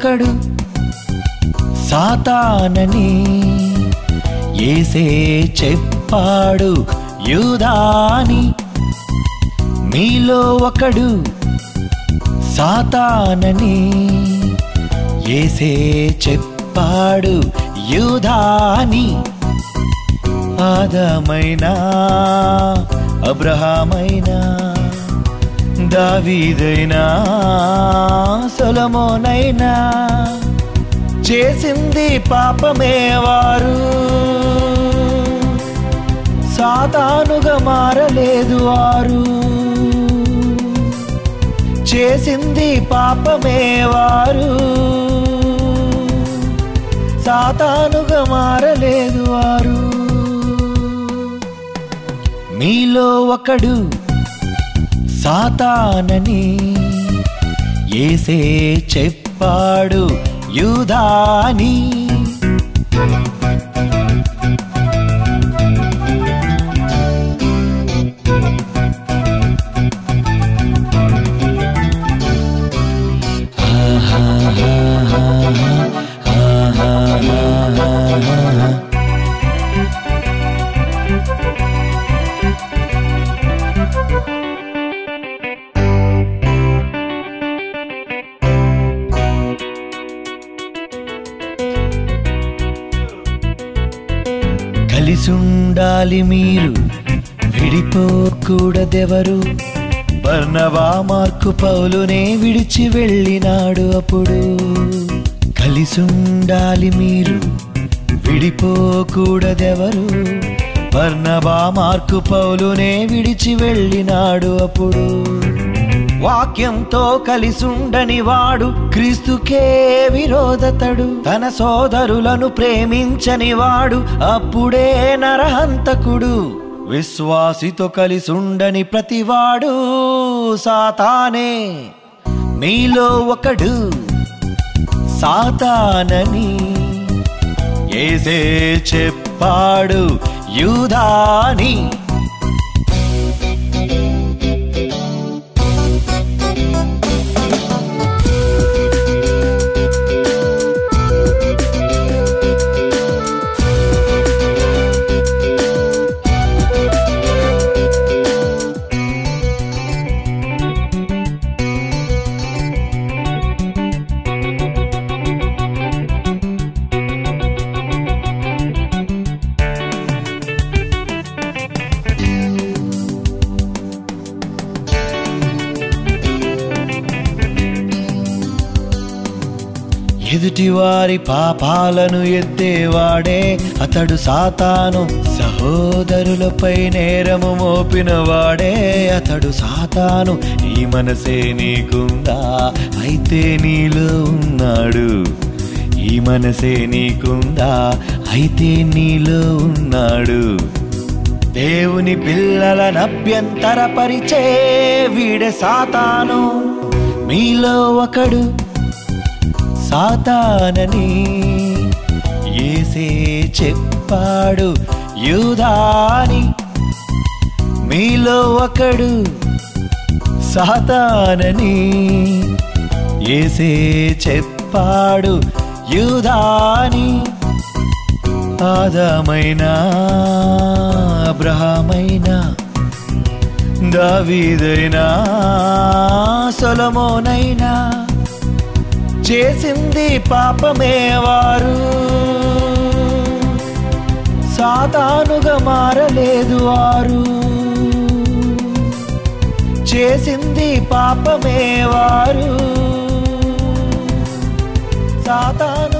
ఒకడు సాతానని ఏసే చెప్పాడు యూదాని. మీలో ఒకడు సాతానని ఏసే చెప్పాడు యూధాని ఆదమైనా అబ్రహామైనా దావీదైనా సొలమోనైనా చేసింది పాపమే వారు. సాతానుగా మారలేదు వారు. చేసింది పాపమే వారు. సాతానుగా మారలేదు వారు. మీలో ఒకడు సాతానని ఏసే చెప్పాడు యూదాని. కలిసుండాలి మీరు. విడిపోకూడదెవరు? బర్ణవా మార్కు పౌలునే విడిచి వెళ్ళినాడు అప్పుడు. కలిసుండాలి మీరు. విడిపోకూడదెవరు? బర్ణవా మార్కు పౌలునే విడిచి వెళ్ళినాడు అప్పుడు. వాక్యంతో కలిసుండని వాడు క్రీస్తుకే విరోధతడు. తన సోదరులను ప్రేమించని వాడు అప్పుడే నరహంతకుడు. విశ్వాసితో కలిసుండని ప్రతివాడు సాతానే. మీలో ఒకడు సాతానని. ఏసే చెప్పాడు యూదాని. ఎదుటివారి పాపాలను ఎత్తేవాడే అతడు సాతాను. సహోదరులపై నేరము మోపినవాడే అతడు సాతాను. ఈ మనసే నీకుందా? అయితే నీలో ఉన్నాడు. ఈ మనసే నీకుందా? అయితే నీలో ఉన్నాడు. దేవుని పిల్లలను అభ్యంతరపరిచే వీడే సాతాను. మీలో ఒకడు సాతానని ఏసే చెప్పాడు యూధాని మీలో ఒకడు సాతానని ఏసే చెప్పాడు యూధాని ఆదామైనా అబ్రహామైనా దావీదైనా సొలమోనైనా చేసింది పాపమే వారు. సాతానుగా మారలేదు వారు. చేసింది పాపమే వారు. సాతాను